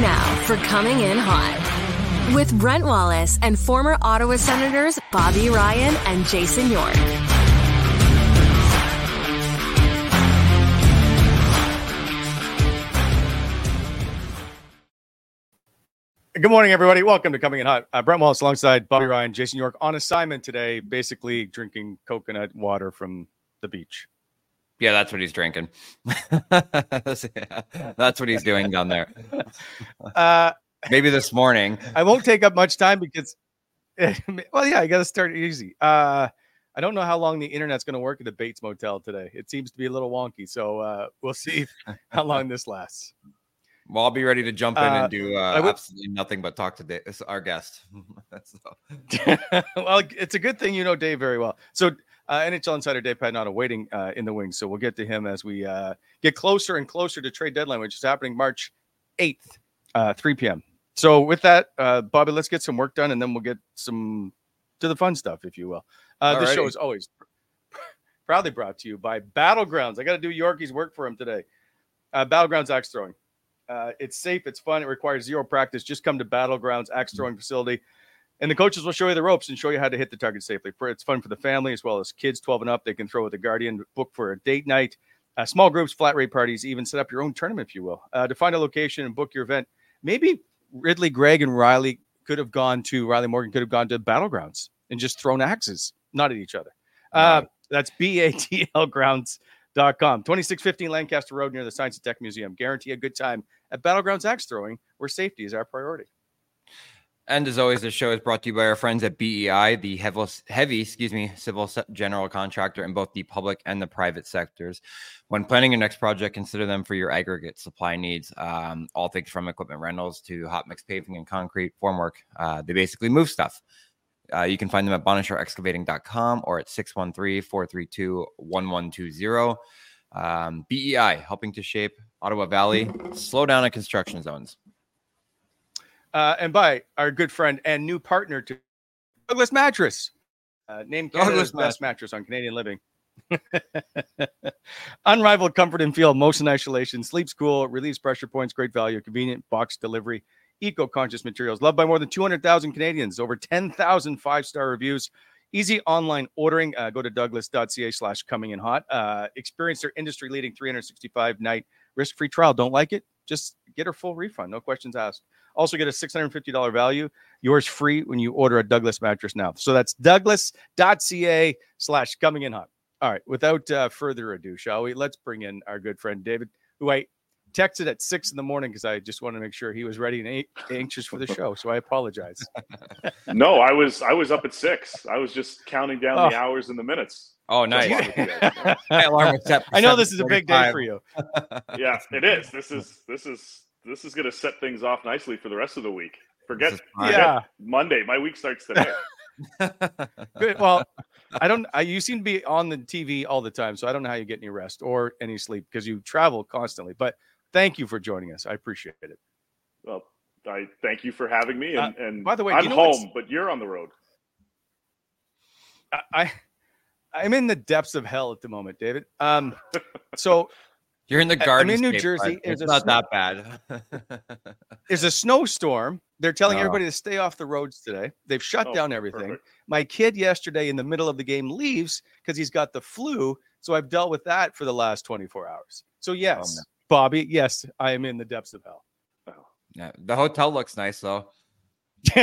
now for Coming In Hot with Brent Wallace and former Ottawa Senators Bobby Ryan and Jason York. good morning, everybody. Welcome to Coming in Hot. Uh, Brent Wallace alongside Bobby Ryan, Jason York on assignment today, basically drinking coconut water from the beach. Yeah, that's what he's drinking. that's what he's doing down there. Uh, Maybe this morning. I won't take up much time because, well, yeah, I got to start easy. Uh, I don't know how long the internet's going to work at the Bates Motel today. It seems to be a little wonky, so uh, we'll see how long this lasts. Well, I'll be ready to jump in Uh, and do uh, would- absolutely nothing but talk to Dave, our guest. Well, it's a good thing you know Dave very well. So, uh, NHL insider Dave Pagnotta waiting uh, in the wings. So we'll get to him as we uh, get closer and closer to trade deadline, which is happening March 8th, uh, 3 p.m. So with that, uh, Bobby, let's get some work done, and then we'll get some to the fun stuff, if you will. Uh, this show is always proudly brought to you by Batl Grounds. I got to do Yorkie's work for him today. Uh, Batl Grounds axe throwing. Uh, it's safe, it's fun, it requires zero practice. Just come to Batl Grounds axe throwing facility, and the coaches will show you the ropes and show you how to hit the target safely. For it's fun for the family as well as kids 12 and up. They can throw with the guardian, book for a date night, uh, small groups, flat rate parties, even set up your own tournament, if you will. Uh, to find a location and book your event, maybe Ridly, Greig, and Rielly could have gone to Rielly Morgan could have gone to Batl Grounds and just thrown axes, not at each other. Uh, that's B-A-T-L grounds.com. 2615 Lancaster Road near the Science and Tech Museum. Guarantee a good time at Batl Grounds Axe Throwing, where safety is our priority. And as always, this show is brought to you by our friends at BEI, the heavy, heavy excuse me, civil general contractor in both the public and the private sectors. When planning your next project, consider them for your aggregate supply needs. Um, all things from equipment rentals to hot mix paving and concrete formwork. Uh, they basically move stuff. Uh, you can find them at bonnechereexcavating.com or at 613-432-1120. Um, BEI, helping to shape Ottawa Valley, slow down at construction zones. Uh, and by our good friend and new partner to Douglas Mattress, uh, named Douglas Canada's best mattress on Canadian living. Unrivaled comfort and feel, motion isolation, sleeps cool, relieves pressure points, great value, convenient box delivery, eco-conscious materials, loved by more than 200,000 Canadians, over 10,000 five-star reviews, easy online ordering. Uh, go to douglas.ca slash coming in hot. Uh, experience their industry-leading 365 night risk-free trial. Don't like it? Just get her full refund, no questions asked. Also, get a $650 value, yours free when you order a Douglas mattress now. So that's douglas.ca slash coming in hot. All right, without uh, further ado, shall we? Let's bring in our good friend David, who I texted at six in the morning because I just wanted to make sure he was ready and a- anxious for the show. So I apologize. No, I was I was up at six. I was just counting down Oh. the hours and the minutes. Oh, nice. My alarm was set I know this is a big day for you. yeah, it is. This is this is this is going to set things off nicely for the rest of the week. Forget, This is fine. forget Yeah. Monday. My week starts today. Good. Well, I don't. I, you seem to be on the TV all the time, so I don't know how you get any rest or any sleep because you travel constantly. But thank you for joining us. I appreciate it. well, I thank you for having me. And, and by the way, I'm you know home, but you're on the road. I, I I'm in the depths of hell at the moment, David. Um, so You're in the I- I'm garden. in New Jersey. It's not snow- that bad. there's a snowstorm. They're telling Oh. everybody to stay off the roads today. They've shut Oh, down everything. perfect. My kid yesterday in the middle of the game leaves because he's got the flu. So I've dealt with that for the last 24 hours. So yes, no. Bobby, yes, I am in the depths of hell. yeah, the hotel looks nice though.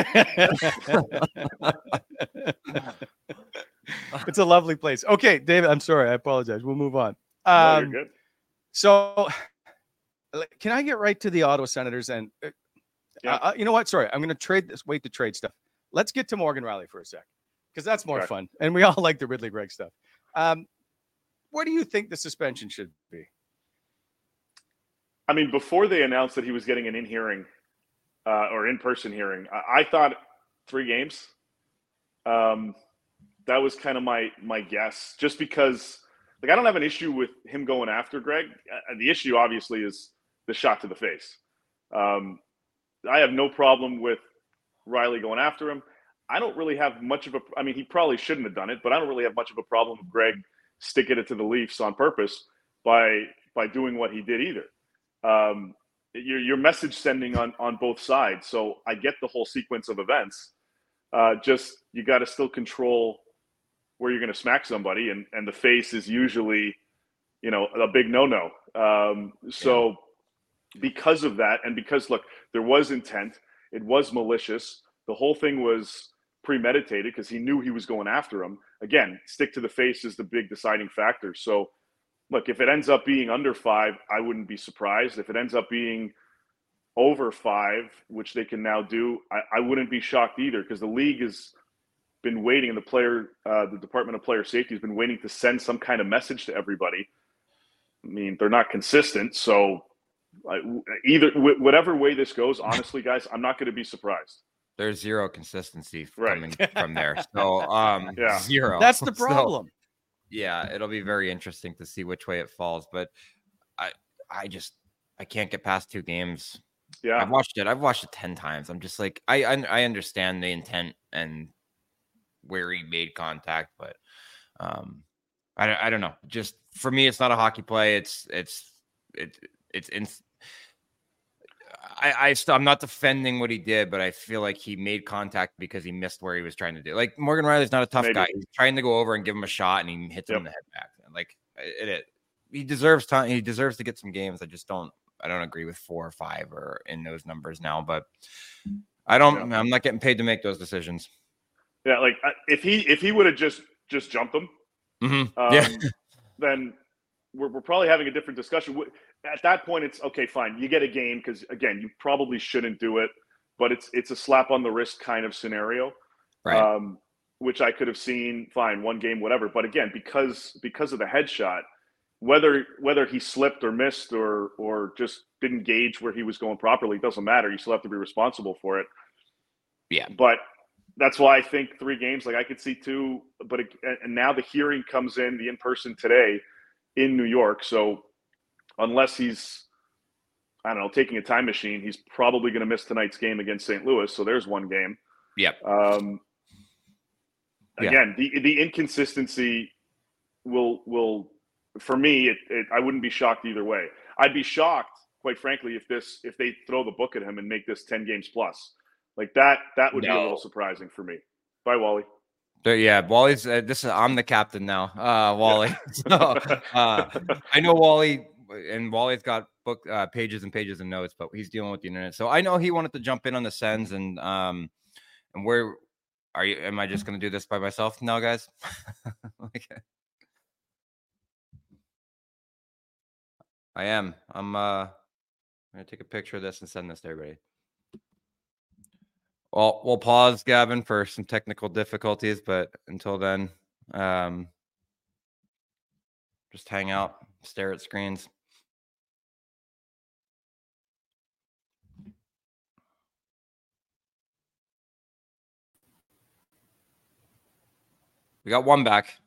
it's a lovely place. Okay, David, I'm sorry. I apologize. We'll move on. No, Um, you're good. So, can I get right to the Ottawa Senators? And uh, Uh, uh, you know what? Sorry, I'm going to trade this. Wait to trade stuff. Let's get to Morgan Rielly for a sec, because that's more Okay. fun, and we all like the Ridly Greig stuff. Um, what do you think the suspension should be? I mean, before they announced that he was getting an in hearing uh, or in person hearing, I, I thought three games. Um, that was kind of my my guess, just because like I don't have an issue with him going after Greig. Uh, the issue obviously is the shot to the face. Um, I have no problem with Rielly going after him. I don't really have much of a. I mean, he probably shouldn't have done it, but I don't really have much of a problem with Greig sticking it to the Leafs on purpose by by doing what he did either. Um, your your message sending on on both sides. So I get the whole sequence of events. Uh, just you got to still control where you're going to smack somebody, and and the face is usually, you know, a big no no. Um, so because of that, and because look, there was intent, it was malicious. The whole thing was premeditated because he knew he was going after him. Again, stick to the face is the big deciding factor. So, look, if it ends up being under five, I wouldn't be surprised. If it ends up being over five, which they can now do, I, I wouldn't be shocked either because the league has been waiting, and the player, uh, the Department of Player Safety has been waiting to send some kind of message to everybody. I mean, they're not consistent, so I, either wh- whatever way this goes, honestly, guys, I'm not going to be surprised. There's zero consistency Right. coming from there. So um Yeah. zero. That's the So, problem. Yeah, it'll be very interesting to see which way it falls. But I I just I can't get past two games. Yeah, I've watched it. I've watched it ten times. I'm just like I I, I understand the intent and where he made contact, but um I don't- I don't know. Just for me, it's not a hockey play. It's it's it it's in. I, I still, I'm not defending what he did, but I feel like he made contact because he missed where he was trying to do. Like Morgan Rielly's not a tough Maybe. guy. He's trying to go over and give him a shot, and he hits him Yep. in the head back. Like it, it, he deserves time. He deserves to get some games. I just don't. I don't agree with four or five or in those numbers now. But I don't. I'm not getting paid to make those decisions. yeah. Like if he if he would have just just jumped him, Mhm. um, Yeah. then we're, we're probably having a different discussion. At that point, it's okay, fine. You get a game because again, you probably shouldn't do it, but it's it's a slap on the wrist kind of scenario, Right. um, which I could have seen. Fine, one game, whatever. But again, because because of the headshot, whether whether he slipped or missed or or just didn't gauge where he was going properly, it doesn't matter. You still have to be responsible for it. Yeah. But that's why I think three games. Like I could see two, but it, and now the hearing comes in the in person today in New York. So unless he's I don't know taking a time machine, he's probably going to miss tonight's game against St. Louis. So there's one game. Yep. Um, Yeah. again, the the inconsistency will will for me. It, it I wouldn't be shocked either way. I'd be shocked, quite frankly, if this if they throw the book at him and make this ten games plus. Like that, that would be a little surprising for me. Bye, Wally. Yeah, Wally's. Uh, this is I'm the captain now. Uh, Wally. so, uh, I know Wally, and Wally's got book uh, pages and pages of notes, but he's dealing with the internet. So I know he wanted to jump in on the Sens and um, and where are you? Am I just to do this by myself now, guys? Like, I am. I'm. uh I'm gonna take a picture of this and send this to everybody. Well, we'll pause, Gavin, for some technical difficulties, but until then, um, just hang out, stare at screens. We got one back.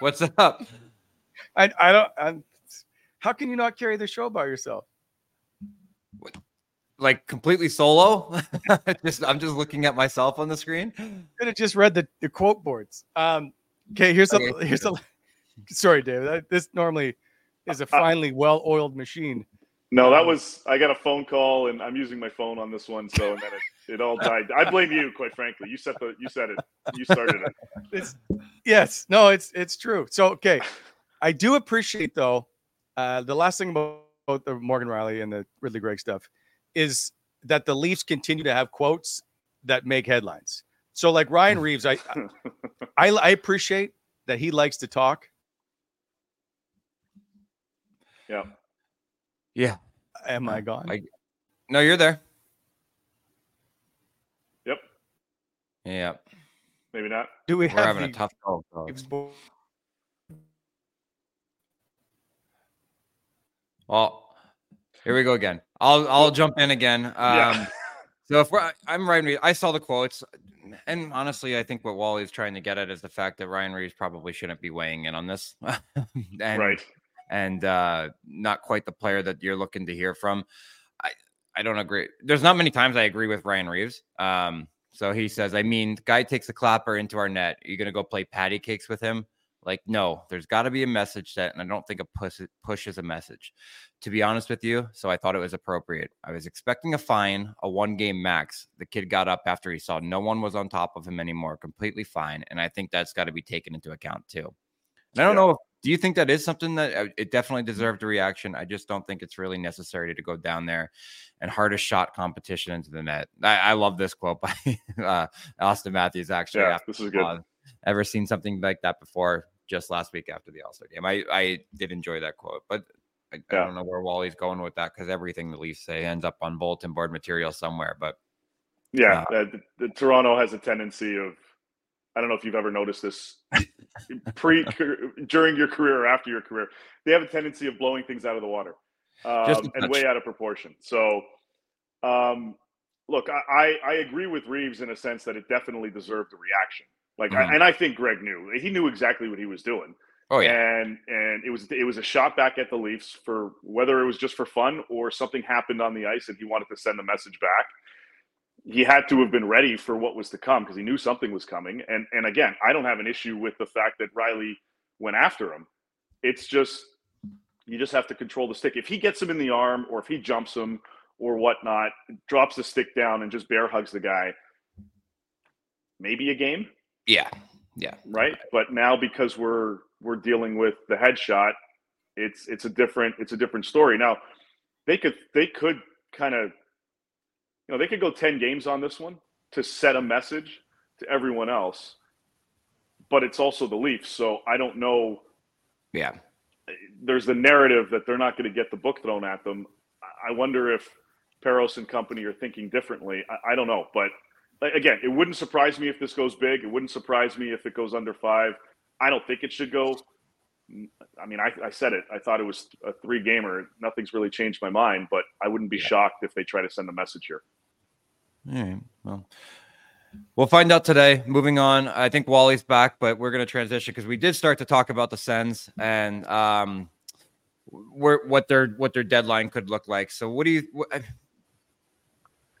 What's up? I, I don't. I'm, how can you not carry the show by yourself? Like completely solo? just I'm just looking at myself on the screen. Could have just read the, the quote boards. Um, okay, here's a Okay. here's a. Sorry, David. I- This normally is a finely well-oiled machine. No, that Um, was I got a phone call and I'm using my phone on this one, so and then it, it all died. I blame you, quite frankly. You said the you said it. You started it. It's, yes, no, it's it's true. So okay, I do appreciate though. Uh, the last thing about, about the Morgan Rielly and the Ridly Greig stuff is that the Leafs continue to have quotes that make headlines. So like Ryan Reaves, I I, I appreciate that he likes to talk. Yeah. Yeah. Am I gone? I- No, you're there. Yep. Yeah. Maybe not. Do we We're have having a tough go. folks. Well, here we go again. I'll I'll jump in again. Um, Yeah. So if we're, I'm Ryan Reaves, I saw the quotes, and honestly, I think what Wally's trying to get at is the fact that Ryan Reaves probably shouldn't be weighing in on this, and, right. And uh, not quite the player that you're looking to hear from. I I don't agree. There's not many times I agree with Ryan Reaves. Um, so he says, I mean, guy takes a clapper into our net. Are you gonna go play patty cakes with him? Like, no, there's got to be a message set, and I don't think a push push is a message to be honest with you. So I thought it was appropriate. I was expecting a fine, a one game max. The kid got up after he saw no one was on top of him anymore, completely fine. And I think that's got to be taken into account too. And I don't Yeah. know if, do you think that is something that uh, it definitely deserved a reaction? I just don't think it's really necessary to go down there and hardest shot competition into the net. I, I love this quote by uh, Auston Matthews actually. Yeah, this is good. uh, ever seen something like that before? Just last week after the All Star game, I I did enjoy that quote, but I, I don't know where Wally's going with that because everything the Leafs say ends up on bulletin board material somewhere. But Yeah, uh, the, the Toronto has a tendency of. I don't know if you've ever noticed this pre during your career or after your career. They have a tendency of blowing things out of the water um, and way out of proportion. So, um, look, I, I agree with Reaves in a sense that it definitely deserved a reaction. Like, Mhm. I, and I think Greig knew he knew exactly what he was doing. oh yeah, and and it was it was a shot back at the Leafs for whether it was just for fun or something happened on the ice and he wanted to send the message back. He had to have been ready for what was to come because he knew something was coming. And and again, I don't have an issue with the fact that Rielly went after him. It's just you just have to control the stick. If he gets him in the arm or if he jumps him or whatnot, drops the stick down and just bear hugs the guy, maybe a game yeah, yeah. right? But now because we're we're dealing with the headshot, it's it's a different it's a different story. Now they could they could kind of you know they could go 10 games on this one to set a message to everyone else. But it's also the Leafs, so I don't know Yeah. there's the narrative that they're not going to get the book thrown at them. I wonder if Parros and company are thinking differently. I, I don't know, but again, it wouldn't surprise me if this goes big. It wouldn't surprise me if it goes under five. I don't think it should go. I mean, I, I said it. I thought it was a three gamer. Nothing's really changed my mind, but I wouldn't be shocked if they try to send a message here. All right. Well, we'll find out today. Moving on, I think Wally's back, but we're going to transition because we did start to talk about the Sens and um, where what their what their deadline could look like. So, what do you? What,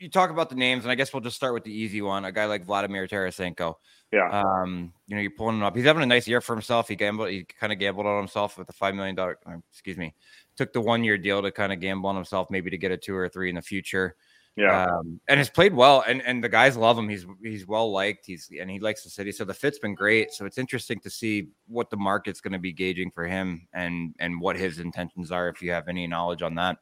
you talk about the names, and I guess we'll just start with the easy one. A guy like Vladimir Tarasenko. Yeah. Um, you know, you're pulling him up. He's having a nice year for himself. He gambled. He kind of gambled on himself with a five million dollar. Excuse me. Took the one year deal to kind of gamble on himself, maybe to get a two or three in the future Yeah. um, and has played well, and and the guys love him. He's he's well liked. He's and he likes the city, so the fit's been great. So it's interesting to see what the market's going to be gauging for him, and and what his intentions are. If you have any knowledge on that,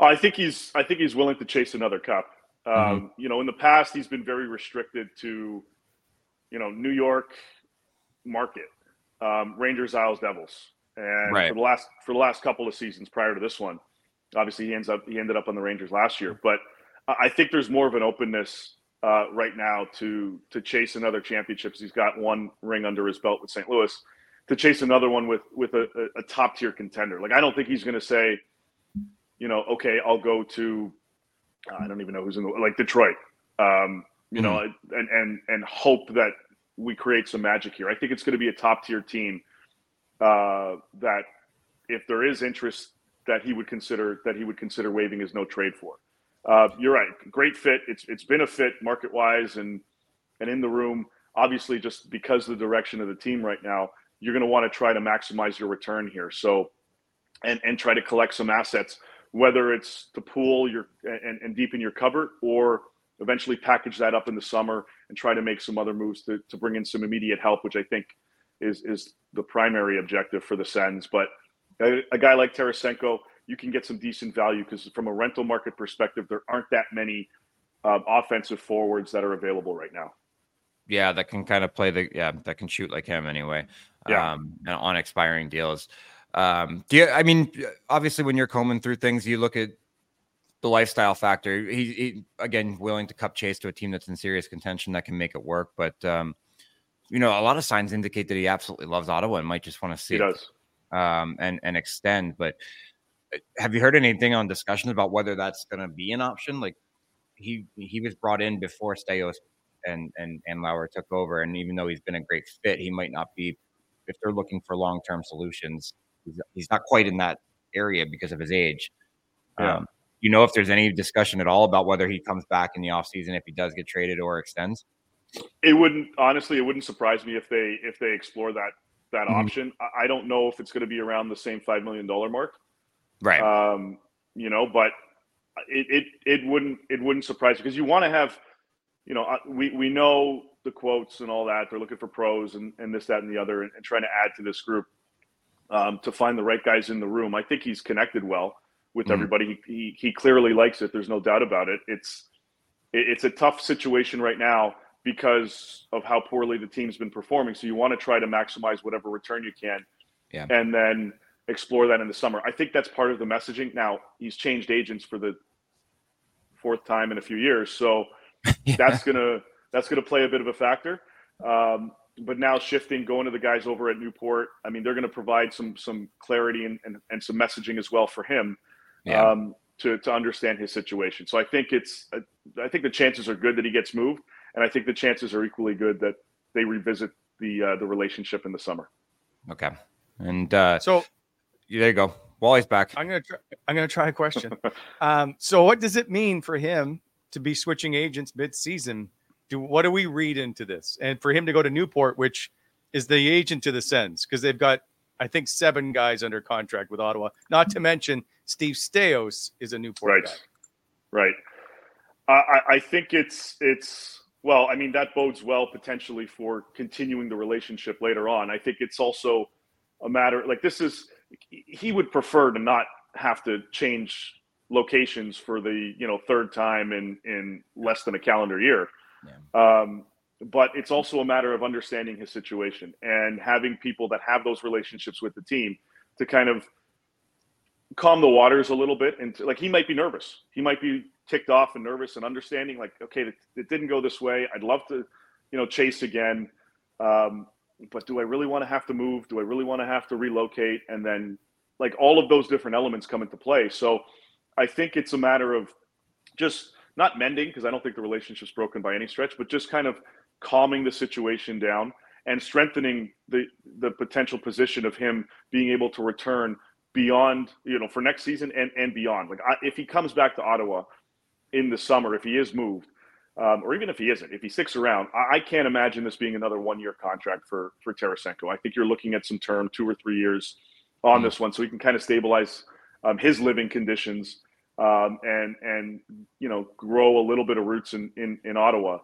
I think he's I think he's willing to chase another cup. Um, Mm-hmm. You know, in the past he's been very restricted to, you know, New York market, um, Rangers, Isles, Devils, and Right. for the last for the last couple of seasons prior to this one, obviously he ends up he ended up on the Rangers last year. But I think there's more of an openness uh, right now to to chase another championships. He's got one ring under his belt with St. Louis. To chase another one with with a, a, top tier contender, like I don't think he's going to say, you know, okay, I'll go to, I don't even know who's in the like Detroit, um, you know, and and and hope that we create some magic here. I think it's going to be a top tier team uh, that, if there is interest, that he would consider that he would consider waiving his no trade for. Uh, you're right, great fit. It's it's been a fit market wise and and in the room. Obviously, just because of the direction of the team right now, you're going to want to try to maximize your return here. So and and try to collect some assets, whether it's to pool your and, and deepen your cover or eventually package that up in the summer and try to make some other moves to, to bring in some immediate help, which I think is is the primary objective for the Sens. But a, a guy like Tarasenko, you can get some decent value because from a rental market perspective, there aren't that many um, offensive forwards that are available right now. Yeah, that can kind of play the yeah that can shoot like him anyway. Yeah. Um, and on expiring deals. Um, do you? I mean, obviously, when you're combing through things, you look at the lifestyle factor. He, he again willing to cup chase to a team that's in serious contention that can make it work. But um, you know, a lot of signs indicate that he absolutely loves Ottawa and might just want to see He it, does. Um, and and extend. But uh, have you heard anything on discussions about whether that's going to be an option? Like he he was brought in before Staios and and and Lauer took over, and even though he's been a great fit, he might not be. If they're looking for long term solutions, he's, he's not quite in that area because of his age. Yeah. Um, you know if there's any discussion at all about whether he comes back in the offseason if he does get traded or extends? It wouldn't honestly. It wouldn't surprise me if they if they explore that that Mhm. option. I, I don't know if it's going to be around the same five million dollar mark. Right. Um, you know, but it it it wouldn't it wouldn't surprise you because you want to have, you know, uh, we we know the quotes and all that. They're looking for pros and and this that and the other and, and trying to add to this group um, to find the right guys in the room. I think he's connected well with Mhm. everybody. He, he he clearly likes it. There's no doubt about it. It's it, it's a tough situation right now because of how poorly the team's been performing. So you want to try to maximize whatever return you can, Yeah. and then explore that in the summer. I think that's part of the messaging. Now he's changed agents for the fourth time in a few years, so that's gonna that's gonna play a bit of a factor. Um, but now shifting, going to the guys over at Newport, I mean, they're going to provide some some clarity and, and, and some messaging as well for him Yeah. um, to to understand his situation. So I think it's I think the chances are good that he gets moved, and I think the chances are equally good that they revisit the uh, the relationship in the summer. okay. And uh, So there you go. Wally's back. I'm gonna try, I'm gonna try a question. um, so what does it mean for him to be switching agents mid-season? Do what do we read into this? And for him to go to Newport, which is the agent to the Sens, because they've got I think seven guys under contract with Ottawa. Not to mention Steve Staios is a Newport Right, guy. right. Uh, I I think it's it's well. I mean that bodes well potentially for continuing the relationship later on. I think it's also a matter like this is he would prefer to not have to change locations for the you know third time in in less than a calendar year. Um, but it's also a matter of understanding his situation and having people that have those relationships with the team to kind of calm the waters a little bit. And like he might be nervous, he might be ticked off and nervous and understanding like, okay, it, it didn't go this way. I'd love to, you know, chase again. Um, but do I really want to have to move? Do I really want to have to relocate? And then like all of those different elements come into play. So I think it's a matter of just not mending because I don't think the relationship's broken by any stretch, but just kind of calming the situation down and strengthening the the potential position of him being able to return beyond you know for next season and and beyond. Like I, if he comes back to Ottawa in the summer, if he is moved, um, or even if he isn't, if he sticks around, I, I can't imagine this being another one year contract for for Tarasenko. I think you're looking at some term, two or three years on this one, so he can kind of stabilize um, his living conditions um, and and you know grow a little bit of roots in in, in Ottawa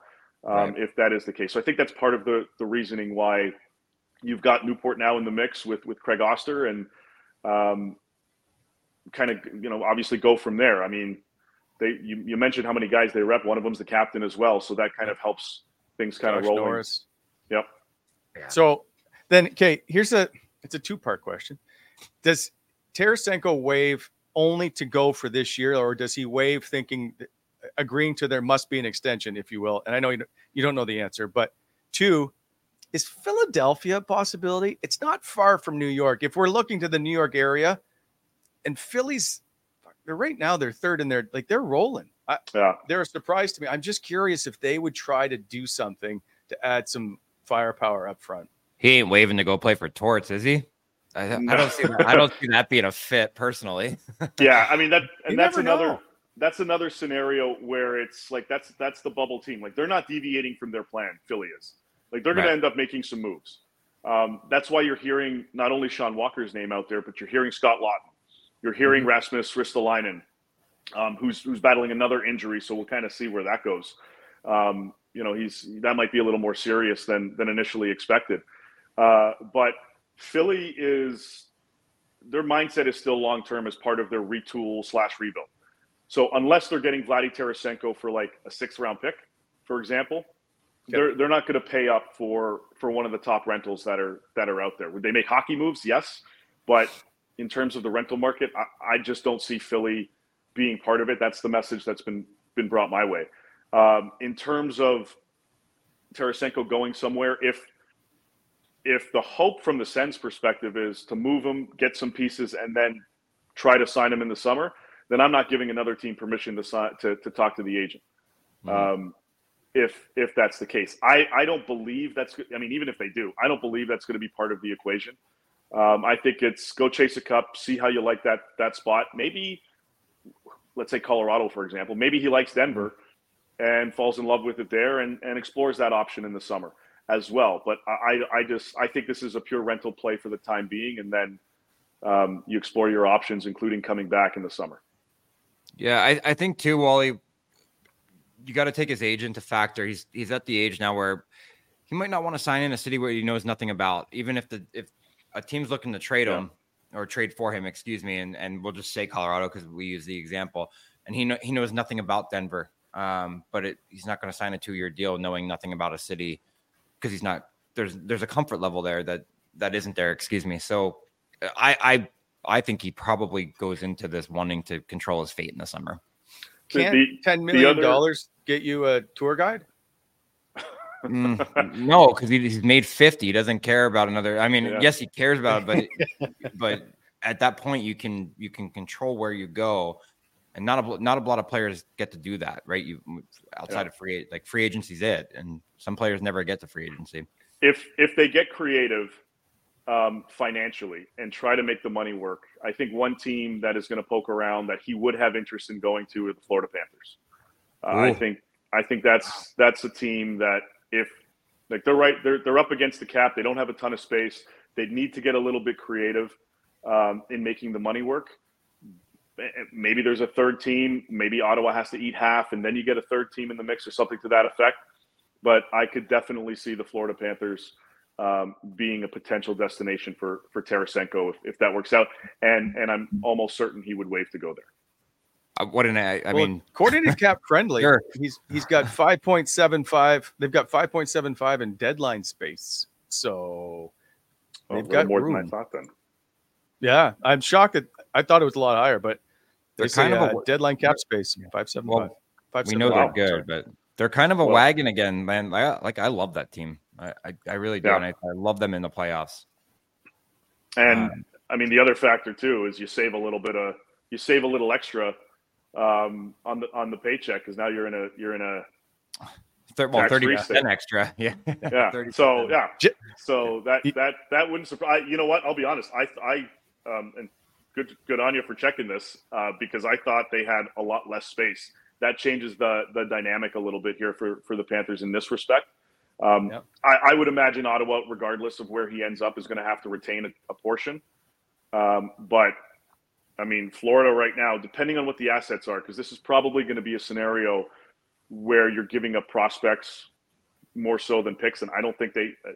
um, if that is the case. So I think that's part of the the reasoning why you've got Newport now in the mix with with Craig Oster and um, kind of you know obviously go from there. I mean, they you, you mentioned how many guys they rep. One of them's the captain as well, so that kind of helps things kind of Josh rolling. Norris. Yep. So then, okay, here's a it's a two part question. Does Tarasenko waive only to go for this year, or does he waive thinking, uh, agreeing to there must be an extension, if you will? And I know you don't, you don't know the answer, but two, is Philadelphia a possibility? It's not far from New York. If we're looking to the New York area, and Philly's, they're right now they're third and they're like they're rolling. I, Yeah. they're a surprise to me. I'm just curious if they would try to do something to add some firepower up front. He ain't waving to go play for Torts, is he? I, I don't see. I don't see that being a fit personally. Yeah, I mean that, and You that's another know. that's another scenario where it's like that's that's the bubble team. Like they're not deviating from their plan. Philly is. Like they're going Right. to end up making some moves. Um, that's why you're hearing not only Sean Walker's name out there, but you're hearing Scott Laughton. You're hearing Mm-hmm. Rasmus Ristolainen, um, who's who's battling another injury. So we'll kind of see where that goes. Um, you know, he's that might be a little more serious than than initially expected. Uh, but Philly is their mindset is still long term as part of their retool slash rebuild. So unless they're getting Vladdy Tarasenko for like a sixth round pick, for example, they're they're not going to pay up for for one of the top rentals that are that are out there. Would they make hockey moves? Yes, but in terms of the rental market, I, I just don't see Philly being part of it. That's the message that's been been brought my way. Um, in terms of Tarasenko going somewhere, if if the hope from the Sens perspective is to move him, get some pieces, and then try to sign him in the summer, then I'm not giving another team permission to sign, to, to talk to the agent. Mm-hmm. Um, if if that's the case, I I don't believe that's. I mean, even if they do, I don't believe that's going to be part of the equation. Um, I think it's go chase a cup, see how you like that that spot. Maybe, let's say Colorado, for example. Maybe he likes Denver and falls in love with it there, and and explores that option in the summer as well. But I I just I think this is a pure rental play for the time being, and then um, you explore your options, including coming back in the summer. Yeah, I, I think too, Wally. You got to take his age into factor. He's he's at the age now where he might not want to sign in a city where he knows nothing about. Even if the if a team's looking to trade yeah. him or trade for him, excuse me, and and we'll just say Colorado because we use the example, and he know, he knows nothing about Denver. Um, but it, he's not going to sign a two year deal knowing nothing about a city because he's not there's there's a comfort level there that that isn't there. Excuse me. So I I I think he probably goes into this wanting to control his fate in the summer. Can ten million dollars get you a tour guide? Mm, no, because he, he's made fifty. He doesn't care about another. I mean, yeah. yes, he cares about it, but but at that point, you can you can control where you go, and not a not a lot of players get to do that, right? You outside yeah. of free like free agency's it, and some players never get to free agency. If if they get creative um, financially and try to make the money work. I think one team that is going to poke around that he would have interest in going to are the Florida Panthers. Uh, I think I think that's that's a team that if like they're right they're they're up against the cap. They don't have a ton of space. They need to get a little bit creative um, in making the money work. Maybe there's a third team. Maybe Ottawa has to eat half, and then you get a third team in the mix or something to that effect. But I could definitely see the Florida Panthers um, being a potential destination for for Tarasenko if, if that works out. And and I'm almost certain he would waive to go there. Uh, what an I, I well, mean, coordinated Cap Friendly, sure. he's he's got five point seven five. They've got five point seven five in deadline space. So oh, they've got more room. than I thought. Then, yeah, I'm shocked that I thought it was a lot higher, but they're kind say, of a uh, deadline cap space five seven well, five. five we seven, know they're good, but they're kind of a well, wagon again, man. I, like I love that team. I, I, I really do, yeah. and I, I, love them in the playoffs. And um, I mean, the other factor too is you save a little bit of you save a little extra um, on the on the paycheck because now you're in a you're in a Thir- well, thirty percent extra, yeah, yeah. so yeah, so that that that wouldn't surprise. You know what? I'll be honest. I I um, and good good on you for checking this uh, because I thought they had a lot less space. That changes the the dynamic a little bit here for for the Panthers in this respect. Um, yep. I, I, would imagine Ottawa, regardless of where he ends up, is going to have to retain a, a portion. Um, but I mean, Florida right now, depending on what the assets are, because this is probably going to be a scenario where you're giving up prospects more so than picks, and I don't think they. Uh,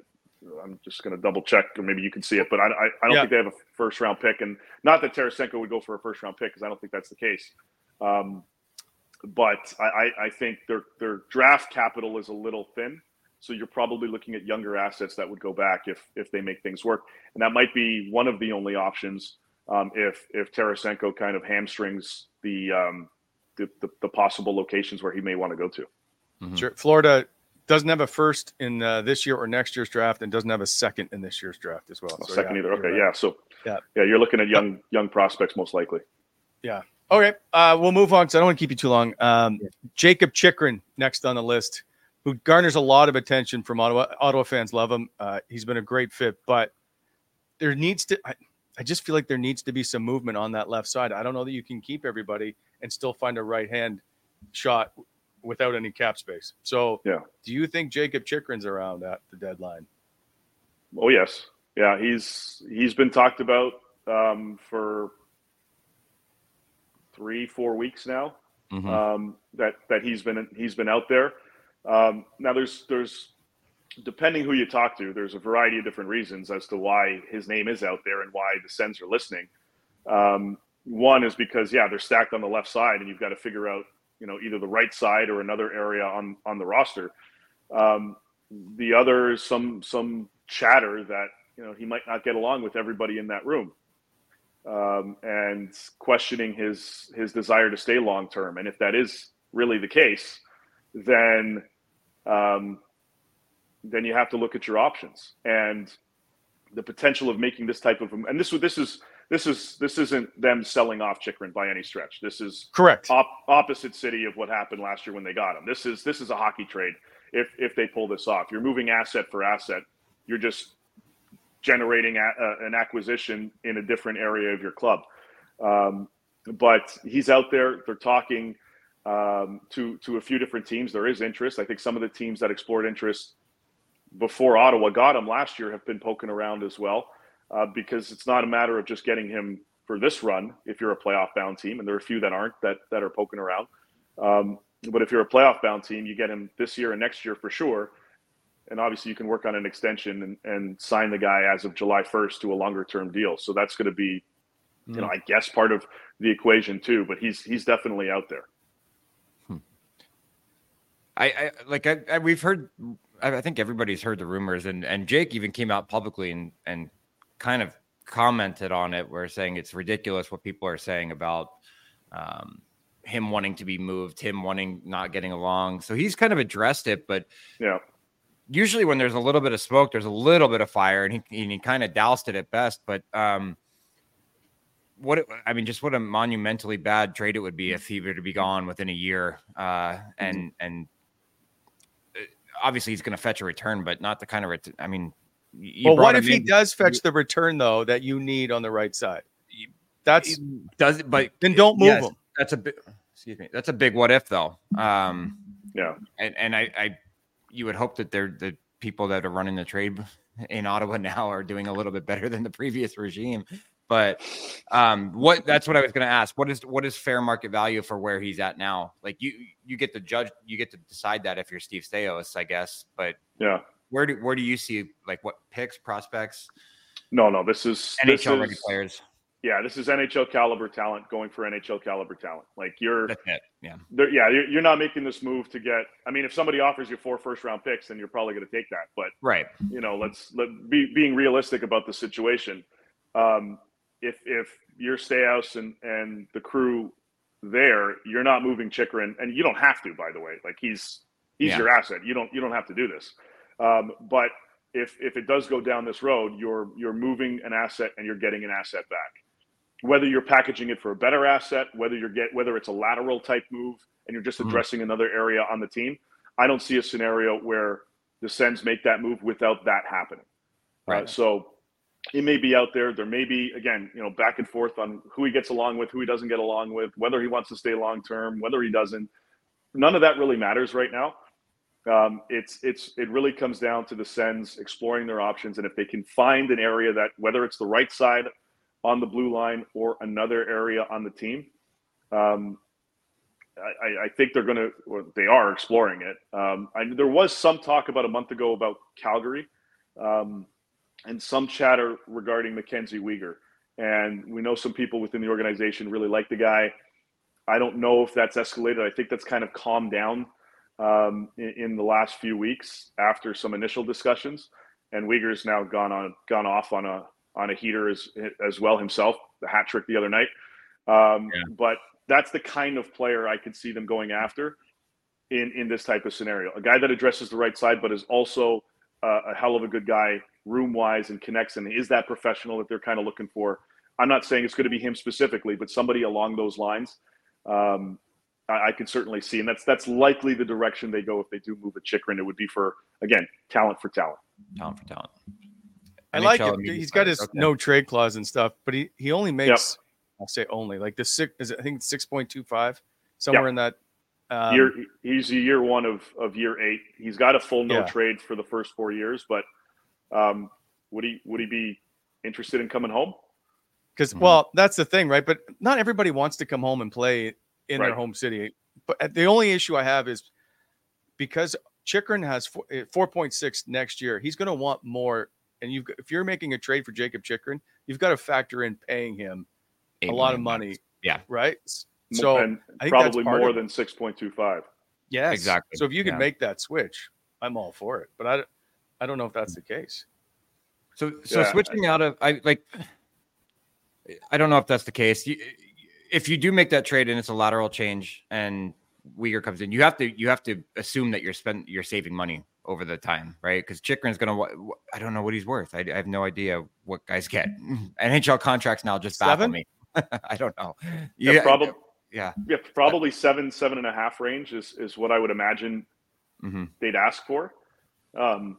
I'm just going to double check, or maybe you can see it, but I, I, I don't yeah. think they have a first round pick, and not that Tarasenko would go for a first round pick because I don't think that's the case. Um, but I, I think their their draft capital is a little thin. So you're probably looking at younger assets that would go back if if they make things work, and that might be one of the only options um, if if Tarasenko kind of hamstrings the, um, the, the, the possible locations where he may want to go to. Mm-hmm. Sure, Florida doesn't have a first in uh, this year or next year's draft, and doesn't have a second in this year's draft as well. So, second yeah, either. Okay, right. yeah. So yeah, yeah, you're looking at young young prospects most likely. Yeah. Okay. Uh, we'll move on because I don't want to keep you too long. Um, Jakob Chychrun next on the list who garners a lot of attention from Ottawa. Ottawa fans love him. Uh, he's been a great fit, but there needs to. I, I, just feel like there needs to be some movement on that left side. I don't know that you can keep everybody and still find a right hand shot without any cap space. So, yeah, do you think Jakob Chychrun's around at the deadline? Oh yes, yeah. He's he's been talked about um, for three, four weeks now. Mm-hmm. Um, that that he's been he's been out there. Um, now, there's there's depending who you talk to, there's a variety of different reasons as to why his name is out there and why the Sens are listening. Um, one is because yeah, they're stacked on the left side, and you've got to figure out you know either the right side or another area on on the roster. Um, the other is some some chatter that you know he might not get along with everybody in that room, um, and questioning his his desire to stay long term. And if that is really the case, then um, then you have to look at your options and the potential of making this type of and this this is this is this isn't them selling off Chychrun by any stretch. This is Correct. op- opposite city of what happened last year when they got him. This is this is a hockey trade. If if they pull this off, you're moving asset for asset. You're just generating a, a, an acquisition in a different area of your club. Um, but he's out there. They're talking um, to to a few different teams. There is interest. I think some of the teams that explored interest before Ottawa got him last year have been poking around as well uh, because it's not a matter of just getting him for this run if you're a playoff bound team, and there are a few that aren't that that are poking around. Um, but if you're a playoff bound team, you get him this year and next year for sure. And obviously, you can work on an extension and, and sign the guy as of July 1st to a longer term deal. So that's going to be, you know, I guess part of the equation too. But he's he's definitely out there. I, I like I, I we've heard I think everybody's heard the rumors and and Jake even came out publicly and and kind of commented on it where saying it's ridiculous what people are saying about um, him wanting to be moved, him wanting not getting along. So he's kind of addressed it, but Yeah. usually when there's a little bit of smoke, there's a little bit of fire, and he, and he kind of doused it at best. But um, what it, I mean, just what a monumentally bad trade it would be if he were to be gone within a year. Uh, and and uh, obviously he's going to fetch a return, but not the kind of ret- I mean, you well, what if him he does fetch the return though that you need on the right side? That's does it, but then don't move yes, him. That's a big. Excuse me. That's a big what if though. Um, Yeah. and and I, I you would hope that they're the people that are running the trade in Ottawa now are doing a little bit better than the previous regime. But um, what that's what I was going to ask. What is what is fair market value for where he's at now? Like you you get to judge, you get to decide that if you're Steve Staios, I guess. But Yeah. where do where do you see like what picks, prospects, No, no. This is NHL ready is- players? Yeah, this is NHL caliber talent going for NHL caliber talent. Like you're. Yeah. yeah, you're, you're not making this move to get. I mean, if somebody offers you four first round picks, then you're probably going to take that. But Right. you know, let's let be being realistic about the situation. Um, if if you're Staios and and the crew there, you're not moving Chychrun, and you don't have to. By the way, like he's he's Yeah. your asset. You don't you don't have to do this. Um, but if if it does go down this road, you're you're moving an asset and you're getting an asset back. Whether you're packaging it for a better asset, whether you're get whether it's a lateral type move and you're just Mhm. addressing another area on the team, I don't see a scenario where the Sens make that move without that happening. Uh, Right. so it may be out there. There may be again, you know, back and forth on who he gets along with, who he doesn't get along with, whether he wants to stay long term, whether he doesn't. None of that really matters right now. Um, it's it's it really comes down to the Sens exploring their options, and if they can find an area that whether it's the right side on the blue line or another area on the team, um, I- I, think they're going to, they are exploring it. Um, I, there was some talk about a month ago about Calgary um, and some chatter regarding Mackenzie Weegar. And we know some people within the organization really like the guy. I don't know if that's escalated. I think that's kind of calmed down um, in, in the last few weeks after some initial discussions. And Weegar's now gone on, gone off on a on a heater as as well himself, the hat trick the other night. Um, Yeah. But that's the kind of player I could see them going after in in this type of scenario. A guy that addresses the right side, but is also uh, a hell of a good guy room wise and connects and is that professional that they're kind of looking for. I'm not saying it's going to be him specifically, but somebody along those lines. Um, I, I could certainly see, and that's that's likely the direction they go if they do move a Chychrun. It would be for again talent for talent. Talent for talent. I like NHL it. media He's got his okay. no trade clause and stuff, but he he only makes I'll say only like the six is it, I think it's six point two five somewhere in that. Um, year he's a year one of of year eight. He's got a full no Yeah. trade for the first four years, but um, would he would he be interested in coming home? because Mhm. well that's the thing right but not everybody wants to come home and play in their home city but uh, the only issue i have is because Chychrun has uh, 4.6 next year he's going to want more and you've got- if you're making a trade for jacob Chychrun, you've got to factor in paying him Eight a lot of money bucks. Yeah. right so and I think probably part more than six point two five. yes Exactly, so if you can yeah. make that switch I'm all for it. But I, I don't know if that's the case. So so Yeah. switching out of I like I don't know if that's the case. You, if you do make that trade and it's a lateral change and Weegar comes in, you have to you have to assume that you're spend you're saving money over the time, right? Because Chychrun's gonna I don't know what he's worth. I, I have no idea what guys get. NHL contracts now just baffle Seven? me. I don't know. Yeah, Yeah, probably. yeah. Yeah, probably seven, seven and a half range is is what I would imagine hmm they'd ask for, um,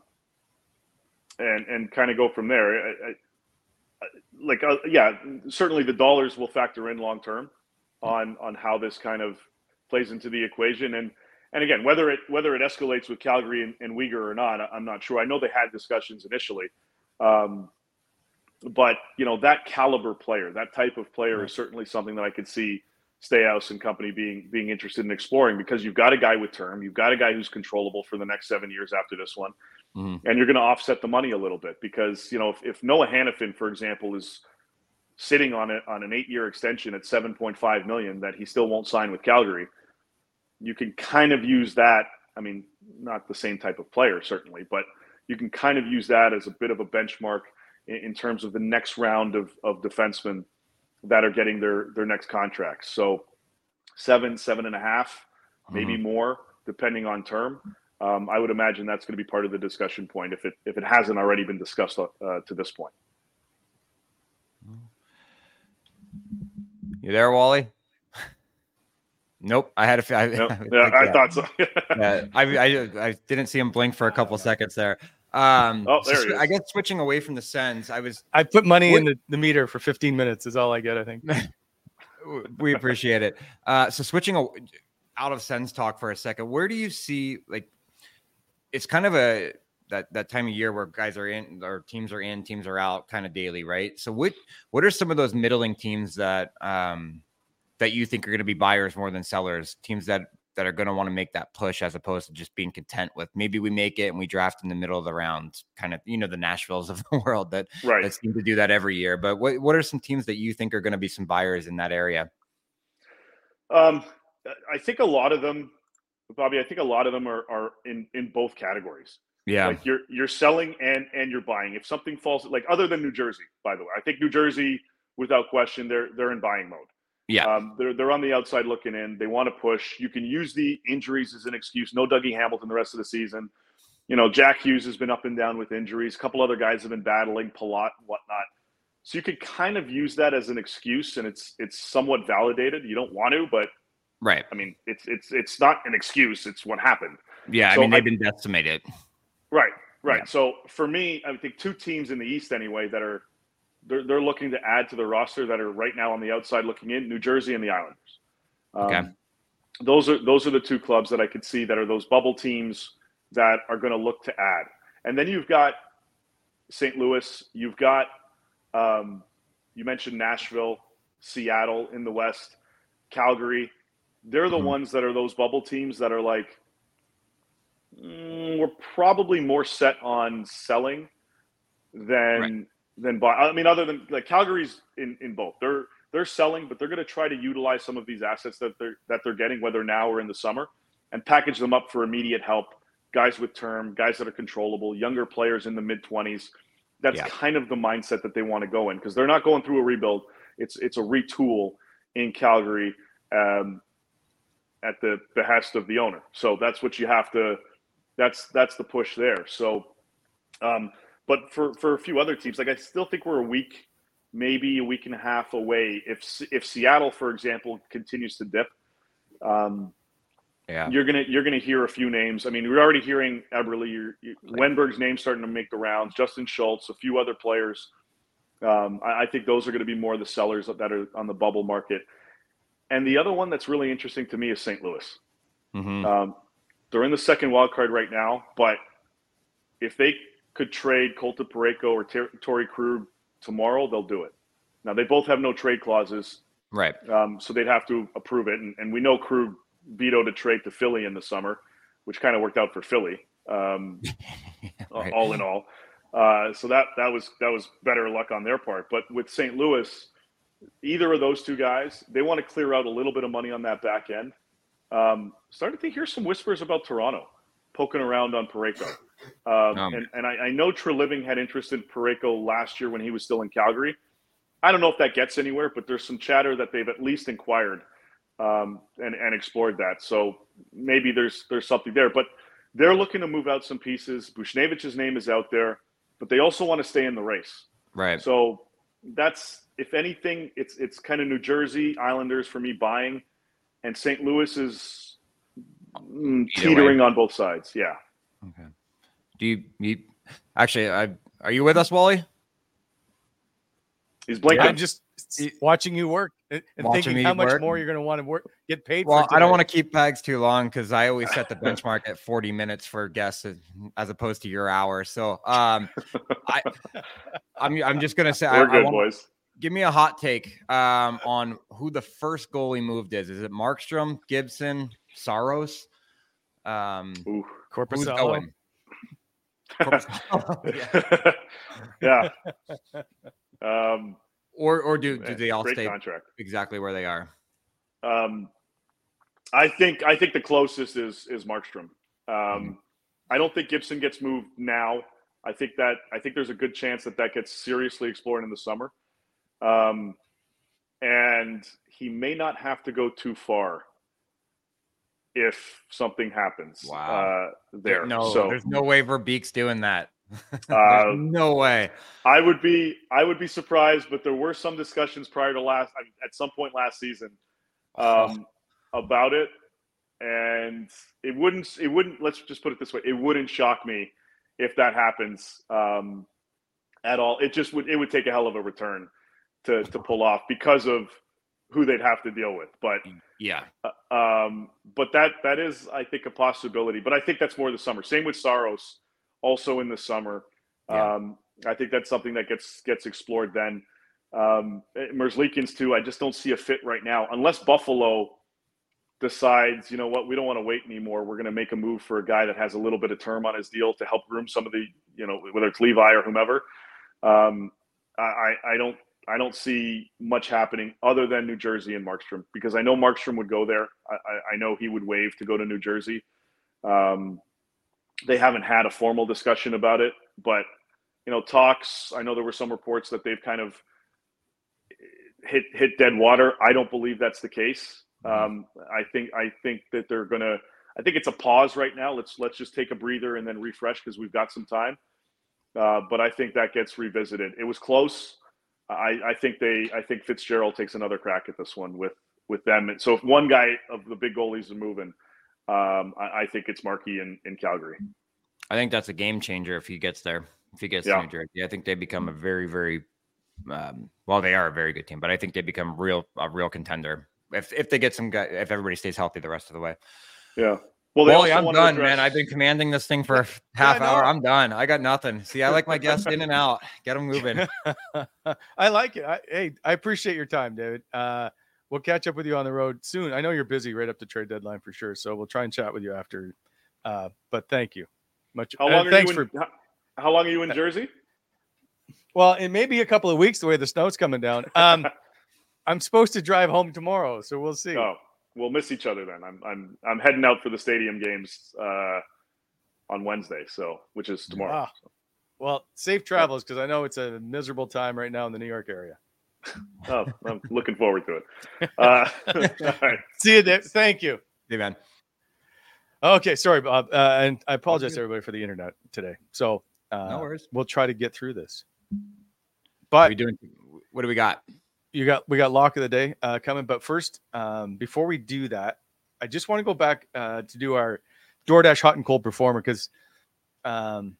and and kind of go from there. I, I, like, uh, yeah, certainly the dollars will factor in long term on on how this kind of plays into the equation, and and again, whether it whether it escalates with Calgary and, and Weegar or not, I'm not sure. I know they had discussions initially. Um, but you know that caliber player, that type of player, is certainly something that I could see Staios and company being being interested in exploring because you've got a guy with term, you've got a guy who's controllable for the next seven years after this one, Mhm. and you're going to offset the money a little bit because you know if, if Noah Hanifin, for example, is sitting on it on an eight year extension at 7.5 million that he still won't sign with Calgary, you can kind of use that. I mean, not the same type of player certainly, but you can kind of use that as a bit of a benchmark in, in terms of the next round of, of defensemen that are getting their their next contracts. So seven, seven and a half, maybe more, depending on term. Um, I would imagine that's going to be part of the discussion point if it if it hasn't already been discussed uh, to this point. You there, Wally? Nope. I had a. f- I, Yep. I Yeah, think, I yeah. thought so. yeah, I, I I didn't see him blink for a couple seconds there. Um, Oh, so there he sw- I guess switching away from the Sens, I was. I put money in the, the meter for 15 minutes is all I get. I think. We appreciate it. Uh, so switching a, out of Sens talk for a second, where do you see like? It's kind of a that that time of year where guys are in or teams are in, teams are out, kind of daily, right? So what what are some of those middling teams that um that you think are going to be buyers more than sellers? Teams that that are going to want to make that push as opposed to just being content with maybe we make it and we draft in the middle of the round, kind of you know the Nashvilles of the world that right. that seem to do that every year. But what what are some teams that you think are going to be some buyers in that area? Um, I think a lot of them, Bobby. I think a lot of them are, are in in both categories. Yeah, Like you're you're selling and and you're buying. If something falls, like other than New Jersey, by the way, I think New Jersey, without question, they're they're in buying mode. yeah, Um, they're they're on the outside looking in. They want to push. You can use the injuries as an excuse. No Dougie Hamilton the rest of the season. You know, Jack Hughes has been up and down with injuries. A couple other guys have been battling, Palat and whatnot. So you could kind of use that as an excuse, and it's it's somewhat validated. You don't want to, but right. I mean, it's it's it's not an excuse. It's what happened. Yeah, So I mean they've I- been decimated. Right, right. Yeah. So for me, I think two teams in the East anyway that are they're they're looking to add to the roster that are right now on the outside looking in: New Jersey and the Islanders. Um, Okay. Those are those are the two clubs that I could see that are those bubble teams that are going to look to add. And then you've got St. Louis. You've got um, you mentioned Nashville, Seattle in the West, Calgary. They're the Mhm. ones that are those bubble teams that are like Mm, we're probably more set on selling than Right. than buy. I mean, other than like Calgary's in in both. They're they're selling, but they're going to try to utilize some of these assets that they're that they're getting, whether now or in the summer, and package them up for immediate help. Guys with term, guys that are controllable, younger players in the mid twenties. That's Yeah. kind of the mindset that they want to go in because they're not going through a rebuild. It's it's a retool in Calgary um, at the behest of the owner. So that's what you have to. That's that's the push there. So, um, but for for a few other teams, like I still think we're a week, maybe a week and a half away. If if Seattle, for example, continues to dip, um, Yeah, you're gonna you're gonna hear a few names. I mean, we're already hearing Eberle. You're, you, Wennberg's name starting to make the rounds. Justin Schultz, a few other players. Um, I, I think those are going to be more the sellers that are on the bubble market. And the other one that's really interesting to me is St. Louis. Mhm. Um, they're in the second wild card right now, but if they could trade Colton Parayko or Ter- Torrey Krug tomorrow, they'll do it. Now they both have no trade clauses, right. um, so they'd have to approve it. And, and we know Krug vetoed a trade to Philly in the summer, which kind of worked out for Philly. Um, Right. all in all. Uh, so that that was that was better luck on their part. But with St. Louis, either of those two guys, they want to clear out a little bit of money on that back end. Um, started to hear some whispers about Toronto poking around on Parayko. Um, Um. and and I, I know Treliving had interest in Parayko last year when he was still in Calgary. I don't know if that gets anywhere, but there's some chatter that they've at least inquired um, and, and explored that. So maybe there's there's something there. But they're looking to move out some pieces. Buchnevich's name is out there, but they also want to stay in the race. Right. So that's if anything, it's it's kind of New Jersey Islanders for me buying, and St. Louis is mm, Either teetering on both sides. Yeah. Okay. Do you, you actually? I are you with us, Wally? He's blinking. I'm just watching you work and and Watching thinking how much work? more you're going to want to work, get paid. Well, for I don't want to keep Pags too long because I always set the benchmark at 40 minutes for guests as- as opposed to your hour. So, um, I, I'm I'm just gonna say, We're I good, want- boys. Give me a hot take um, on who the first goalie moved is. Is it Markstrom, Gibson, Saros? Um, Ooh. who's going? Corpus- yeah. Um, or or do do they all stay contract. exactly where they are? Um, I think I think the closest is is Markstrom. Um, Mm-hmm. I don't think Gibson gets moved now. I think that I think there's a good chance that that gets seriously explored in the summer, um, and he may not have to go too far if something happens Wow. uh, there. no, so there's no way Verbeek's doing that. Uh, no way. I would be I would be surprised, but there were some discussions prior to last I mean, at some point last season um, about it, and it wouldn't it wouldn't let's just put it this way it wouldn't shock me if that happens um, at all. It just would it would take a hell of a return to to pull off because of who they'd have to deal with, but. Yeah. Um, but that that is, I think, a possibility. But I think that's more the summer. Same with Saros, also in the summer. Yeah. Um, I think that's something that gets gets explored then. Um, Merzlikins too. I just don't see a fit right now, unless Buffalo decides, you know what, we don't want to wait anymore. We're going to make a move for a guy that has a little bit of term on his deal to help groom some of the, you know, whether it's Levi or whomever. Um, I I don't I don't see much happening other than New Jersey and Markstrom because I know Markstrom would go there. I, I, I know he would waive to go to New Jersey. Um, they haven't had a formal discussion about it, but you know, talks. I know there were some reports that they've kind of hit hit dead water. I don't believe that's the case. Um, I think I think that they're gonna. I think it's a pause right now. Let's let's just take a breather and then refresh because we've got some time. Uh, but I think that gets revisited. It was close. I, I think they. I think Fitzgerald takes another crack at this one with with them. And so if one guy of the big goalies is moving, um, I, I think it's Markey in, in Calgary. I think that's a game changer if he gets there. If he gets Yeah. to New Jersey, I think they become a very, very um, well. They are a very good team, but I think they become real a real contender if if they get some guy. If everybody stays healthy the rest of the way. Yeah. Well, they Wally, I'm done, address- man. I've been commanding this thing for a f- half I hour. I'm done. I got nothing. See, I like my guests in and out. Get them moving. I like it. I, hey, I appreciate your time, David. Uh, we'll catch up with you on the road soon. I know you're busy right up to trade deadline for sure, so we'll try and chat with you after. Uh, but thank you, much. How long are thanks you in, for. how, how long are you in Jersey? Well, it may be a couple of weeks the way the snow's coming down. Um, I'm supposed to drive home tomorrow, so we'll see. Oh, we'll miss each other then. I'm I'm I'm heading out for the stadium games uh, on Wednesday, so which is tomorrow. Ah. Well, safe travels because I know it's a miserable time right now in the New York area. Oh, I'm looking forward to it. Uh, all right. See you, Dave. Thank you. hey, man. Okay, sorry, Bob, uh, and I apologize to everybody for the internet today. So uh, No worries. we'll try to get through this. What are But we doing? What do we got? You got we got lock of the day uh, coming. But first, um, before we do that, I just want to go back uh, to do our DoorDash hot and cold performer because um,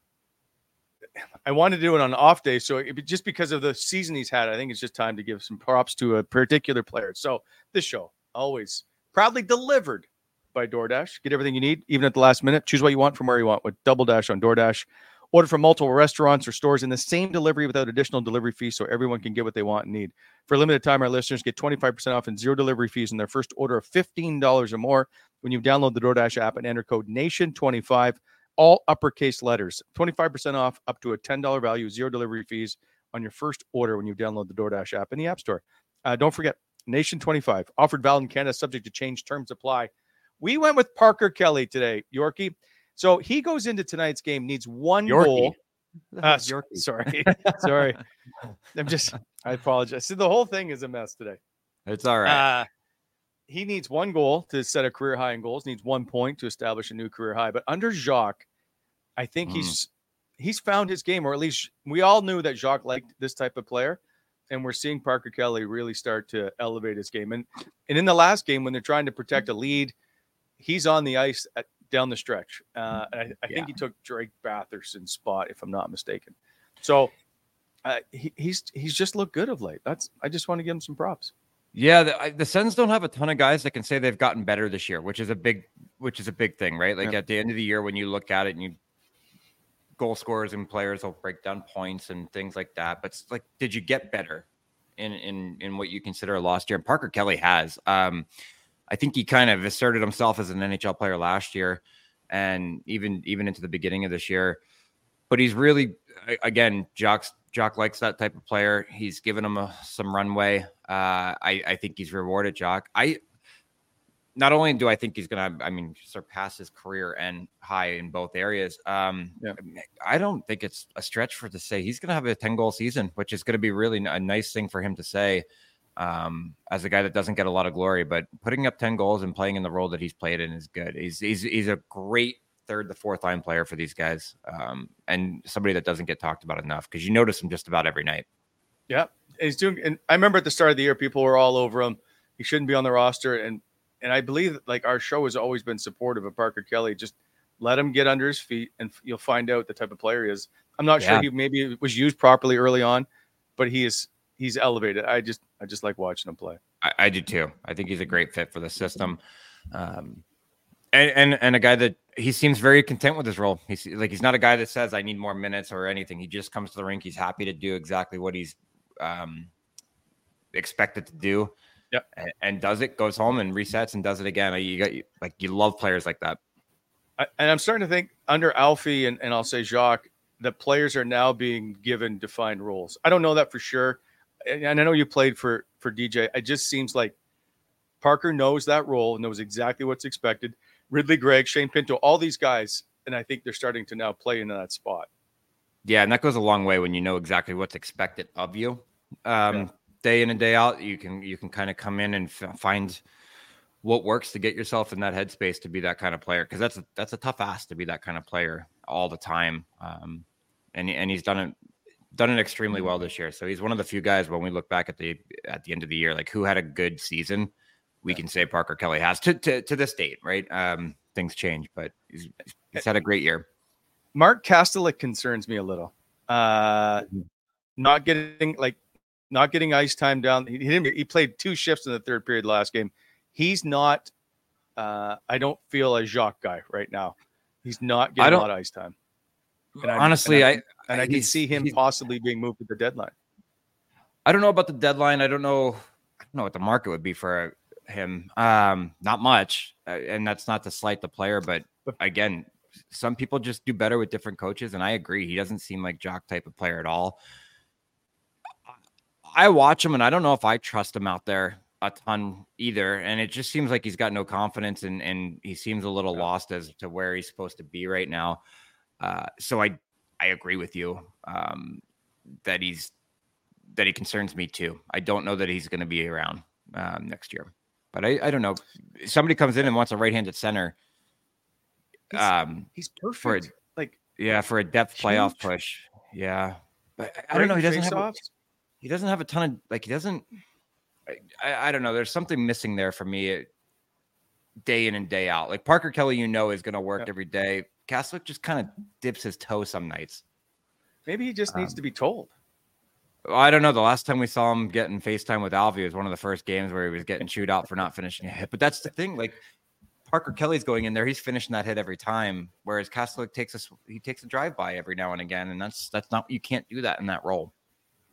I wanted to do it on off day. So it, just because of the season he's had, I think it's just time to give some props to a particular player. So this show always proudly delivered by DoorDash. Get everything you need, even at the last minute. Choose what you want from where you want with Double Dash on DoorDash. Order from multiple restaurants or stores in the same delivery without additional delivery fees so everyone can get what they want and need. For a limited time, our listeners get 25% off and zero delivery fees in their first order of $15 or more when you download the DoorDash app and enter code NATION25, all uppercase letters. 25% off up to a $10 value, zero delivery fees on your first order when you download the DoorDash app in the App Store. Uh, don't forget, Nation25, offered valid in Canada, subject to change, terms apply. We went with Parker Kelly today, Yorkie. So he goes into tonight's game, needs one Yorkie. goal. Uh, sorry, sorry. I'm just. I apologize. See, the whole thing is a mess today. It's all right. Uh, he needs one goal to set a career high in goals. Needs one point to establish a new career high. But under Jacques, I think Mm. he's he's found his game, or at least we all knew that Jacques liked this type of player, and we're seeing Parker Kelly really start to elevate his game. And and in the last game, when they're trying to protect a lead, he's on the ice at, down the stretch. Uh, and I, I Yeah. think he took Drake Batherson's spot, if I'm not mistaken. So. Uh, he, he's he's just looked good of late. That's I just want to give him some props. Yeah, the, I- the Sens don't have a ton of guys that can say they've gotten better this year, which is a big, which is a big thing, right? Like Yeah. at the end of the year, when you look at it and you goal scorers and players will break down points and things like that. But it's like, did you get better in in in what you consider a lost year? And Parker Kelly has. Um, I think he kind of asserted himself as an NHL player last year, and even even into the beginning of this year. But he's really, again, Jock's Jock likes that type of player. He's given him a, some runway. Uh, I, I think he's rewarded Jock. I not only do I think he's gonna, I mean, surpass his career and high in both areas. Um, Yeah. I don't think it's a stretch for to say he's gonna have a ten goal season, which is gonna be really a nice thing for him to say. Um, as a guy that doesn't get a lot of glory, but putting up ten goals and playing in the role that he's played in is good. He's he's he's a great third to fourth line player for these guys, um, and somebody that doesn't get talked about enough because you notice him just about every night. Yeah, he's doing. And I remember at the start of the year, people were all over him. He shouldn't be on the roster, and and I believe like our show has always been supportive of Parker Kelly. Just let him get under his feet, and you'll find out the type of player he is. I'm not Yeah. sure he maybe was used properly early on, but he is he's elevated. I just I just like watching him play. I, I do too. I think he's a great fit for the system. Um, and, and and a guy that he seems very content with his role. He's like he's not a guy that says I need more minutes or anything. He just comes to the rink. He's happy to do exactly what he's um, expected to do. Yep. And, and does it, goes home and resets and does it again. You got like you love players like that. I, and I'm starting to think under Alfie and, and I'll say Jacques, the players are now being given defined roles. I don't know that for sure. And I know you played for for DJ. It just seems like Parker knows that role, and knows exactly what's expected. Ridly Greig, Shane Pinto, all these guys, and I think they're starting to now play into that spot. Yeah, and that goes a long way when you know exactly what's expected of you. Um, Yeah. Day in and day out, you can you can kind of come in and f- find what works to get yourself in that headspace to be that kind of player because that's a, that's a tough ask to be that kind of player all the time. Um, and and he's done it done it extremely well this year. So he's one of the few guys when we look back at the at the end of the year, like who had a good season, we can say Parker Kelly has to to, to this date, right? Um, things change, but he's, he's had a great year. Mark Kastelic concerns me a little. Uh, not getting like not getting ice time down. He, he didn't. He played two shifts in the third period last game. He's not. Uh, I don't feel a Jacques guy right now. He's not getting a lot of ice time. And I- Honestly, and I, I, and I can he's- see him possibly being moved at the deadline. I don't know about the deadline. I don't know. I don't know what the market would be for him. Um, not much, uh, and that's not to slight the player, but again, some people just do better with different coaches, and I agree. He doesn't seem like Jock type of player at all. I watch him, and I don't know if I trust him out there a ton either. And it just seems like he's got no confidence, and and he seems a little lost as to where he's supposed to be right now. Uh, so I I agree with you um, that he's that he concerns me too. I don't know that he's going to be around um, next year, but I, I don't know. If somebody comes in and wants a right-handed center. He's- Um, He's For perfect. like yeah, for a depth playoff push. Yeah, but I- I don't know. He doesn't have. A, he doesn't have a ton of like. He doesn't. I, I, don't know. There's something missing there for me. uh, Day in and day out, like Parker Kelly, you know, is going to work Yeah. every day. Kastelic just kind of dips his toe some nights. Maybe he just needs Um, to be told. I don't know. The last time we saw him getting FaceTime with Alfie was one of the first games where he was getting chewed out for not finishing a hit. But that's the thing. Like Parker Kelly's going in there, he's finishing that hit every time. Whereas Kastelic takes a sw- he takes a drive by every now and again, and that's that's not you can't do that in that role.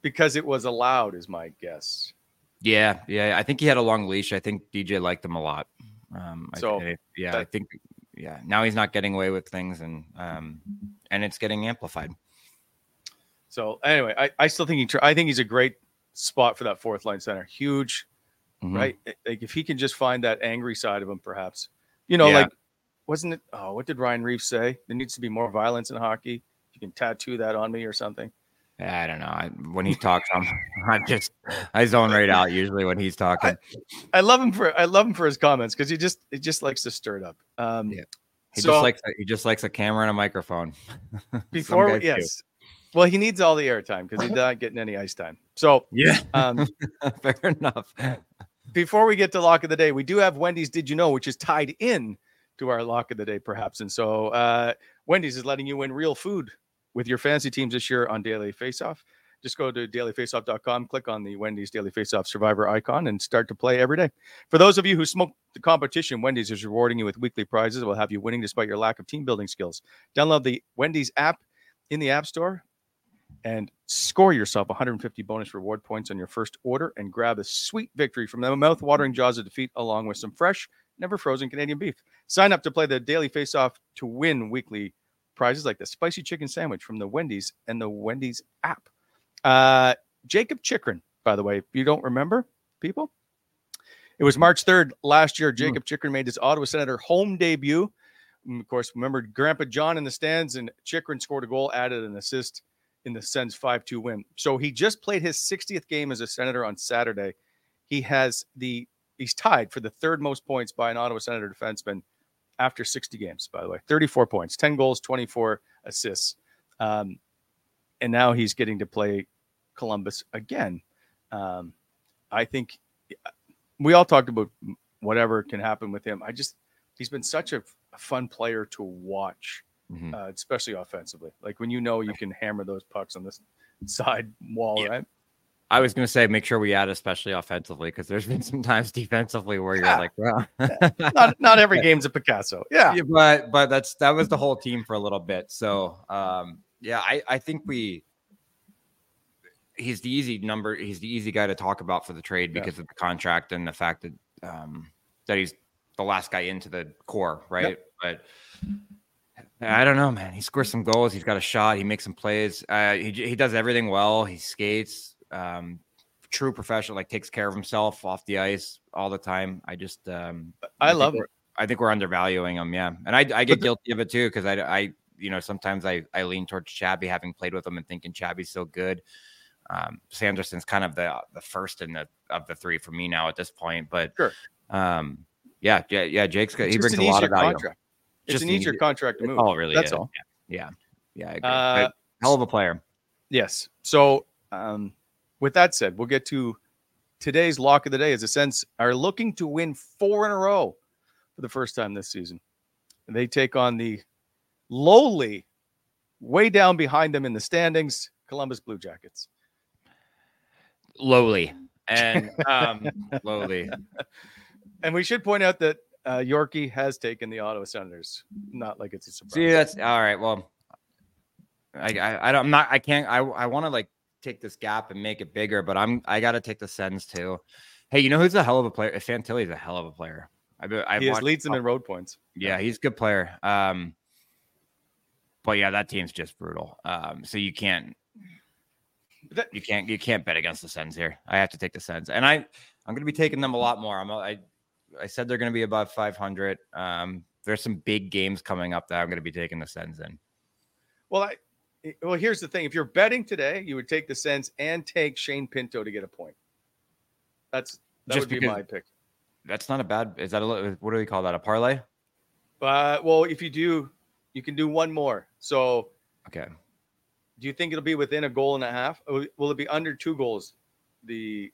because it was allowed, is my guess. Yeah, yeah. I think he had a long leash. I think DJ liked him a lot. Um, I So, thi- yeah, I think yeah. Now he's not getting away with things, and um, and it's getting amplified. So anyway, I, I still think he. I think he's a great spot for that fourth line center. Huge, Mhm. right? Like if he can just find that angry side of him, perhaps. You know, Yeah. like wasn't it? Oh, what did Ryan Reaves say? There needs to be more violence in hockey. You can tattoo that on me or something. I don't know. I, when he talks, I'm, I'm just I zone right out usually when he's talking. I love him for I love him for his comments because he just he just likes to stir it up. Um, Yeah. He so just likes he just likes a camera and a microphone. Before do. yes, well he needs all the airtime because he's not getting any ice time. So Yeah. um, Fair enough. before we get to lock of the day, we do have Wendy's Did You Know, which is tied in to our lock of the day, perhaps. And so uh, Wendy's is letting you win real food with your fantasy teams this year on Daily Faceoff. Just go to dailyfaceoff.com, click on the Wendy's Daily Faceoff Survivor icon, and start to play every day. For those of you who smoke the competition, Wendy's is rewarding you with weekly prizes that will have you winning despite your lack of team building skills. Download the Wendy's app in the App Store and score yourself 150 bonus reward points on your first order and grab a sweet victory from the mouth-watering jaws of defeat along with some fresh, never frozen Canadian beef. Sign up to play the Daily Face-Off to win weekly prizes like the spicy chicken sandwich from the Wendy's and the Wendy's app. Uh, Jakob Chychrun, by the way, if you don't remember, people, it was March 3rd last year. Jakob Chychrun made his Ottawa Senator home debut. And of course, remember Grandpa John in the stands, and Chychrun scored a goal, added an assist in the Sens 5 2 win. So he just played his 60th game as a Senator on Saturday. He has the, he's tied for the third most points by an Ottawa Senator defenseman after 60 games, by the way 34 points, 10 goals, 24 assists. Um, and now he's getting to play Columbus again. Um, I think we all talked about whatever can happen with him. I just, he's been such a, a fun player to watch Mhm. uh, especially offensively. Like when you know you can hammer those pucks on this side wall, Yeah. right? I was gonna say make sure we add especially offensively because there's been some times defensively where you're Yeah. like, well, Not not every game's a Picasso. Yeah. Yeah, but but that's that was the whole team for a little bit. So um, yeah, I I think we he's the easy number. He's the easy guy to talk about for the trade Yeah. because of the contract and the fact that um, that he's the last guy into the core, right? But I don't know, man. He scores some goals. He's got a shot. He makes some plays. Uh, he he does everything well. He skates. Um, true professional. Like takes care of himself off the ice all the time. I just um, I think love we're- I think we're undervaluing him. Yeah, and I I get guilty of it too because I I you know sometimes I I lean towards Chabby having played with him and thinking Chabby's so good. Um, Sanderson's kind of the the first in the of the three for me now at this point, but Sure. um, yeah, yeah, yeah. Jake's. It's He brings a lot of value. contract. It's Just an easier contract to move. Oh, really? That's is. all. Yeah, yeah, yeah. I. Uh, hell of a player. Yes. So, um, with that said, we'll get to today's lock of the day. As the Sens are looking to win four in a row for the first time this season. They take on the lowly, way down behind them in the standings, Columbus Blue Jackets. Lowly and um, lowly. And we should point out that uh, Yorkie has taken the Ottawa Senators. Not like it's a surprise. See, that's all right. Well, I, I, I don't, I'm not, I can't, I, I want to like take this gap and make it bigger, but I'm, I got to take the Sens too. Hey, you know who's a hell of a player? Fantilli's a hell of a player. I've, I've he has leads them in road points. Yeah, he's a good player. Um, but yeah, that team's just brutal. Um, so you can't, That- you can't, you can't bet against the Sens here. I have to take the Sens, and I, I'm going to be taking them a lot more. I'm, I, I said they're going to be above 500. Um, there's some big games coming up that I'm going to be taking the Sens in. Well, I well, here's the thing: if you're betting today, you would take the Sens and take Shane Pinto to get a point. That's that Just would be my pick. That's not a bad. Is that a what do we call that? A parlay? Uh, well, if you do, you can do one more. So, Okay. do you think it'll be within a goal and a half? Will it be under two goals? The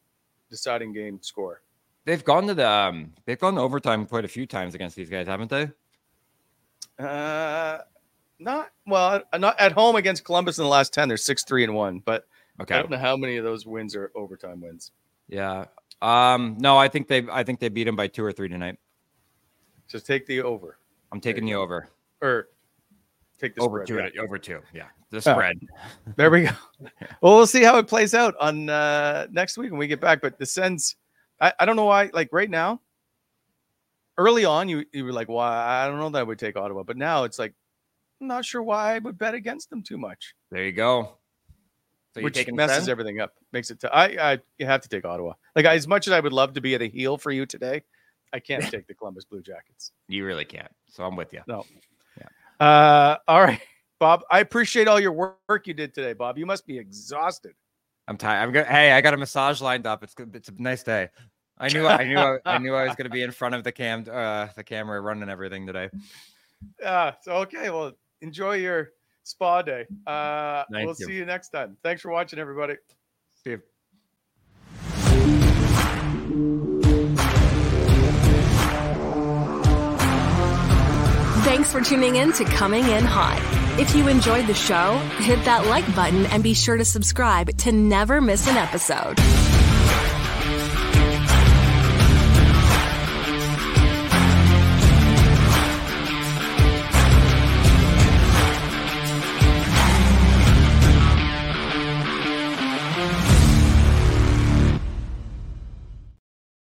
deciding game score. They've gone to the um, they've gone to overtime quite a few times against these guys, haven't they? Uh, not well, uh, not at home against Columbus in the last ten. They're six three and one, but okay. I don't know how many of those wins are overtime wins. Yeah. Um. No, I think they I think they beat them by two or three tonight. Just take the over I'm taking the over. or take the Over spread, two. yeah. Over two. Yeah. The Oh. spread. There we go. Well, we'll see how it plays out on uh, next week when we get back. But the Sens, I, I don't know why. Like right now, early on, you you were like, "Why?" I don't know that I would take Ottawa, but now it's like, I'm not sure why I would bet against them too much, There you go. So you're which taking messes Sens? everything up. Makes it. T- I I you have to take Ottawa. Like as much as I would love to be at a heel for you today, I can't take the Columbus Blue Jackets. You really can't. So I'm with you. No. Uh, all right, Bob. I appreciate all your work you did today, Bob. You must be exhausted. I'm tired. I'm good. Hey, I got a massage lined up. It's good. It's a nice day. I knew. I knew. I, I knew I was going to be in front of the cam, uh, the camera, running everything today. Uh, so okay, well, enjoy your spa day. Uh, Thank we'll you. see you next time. Thanks for watching, everybody. See you. Thanks for tuning in to Coming In Hot. If you enjoyed the show, hit that like button and be sure to subscribe to never miss an episode.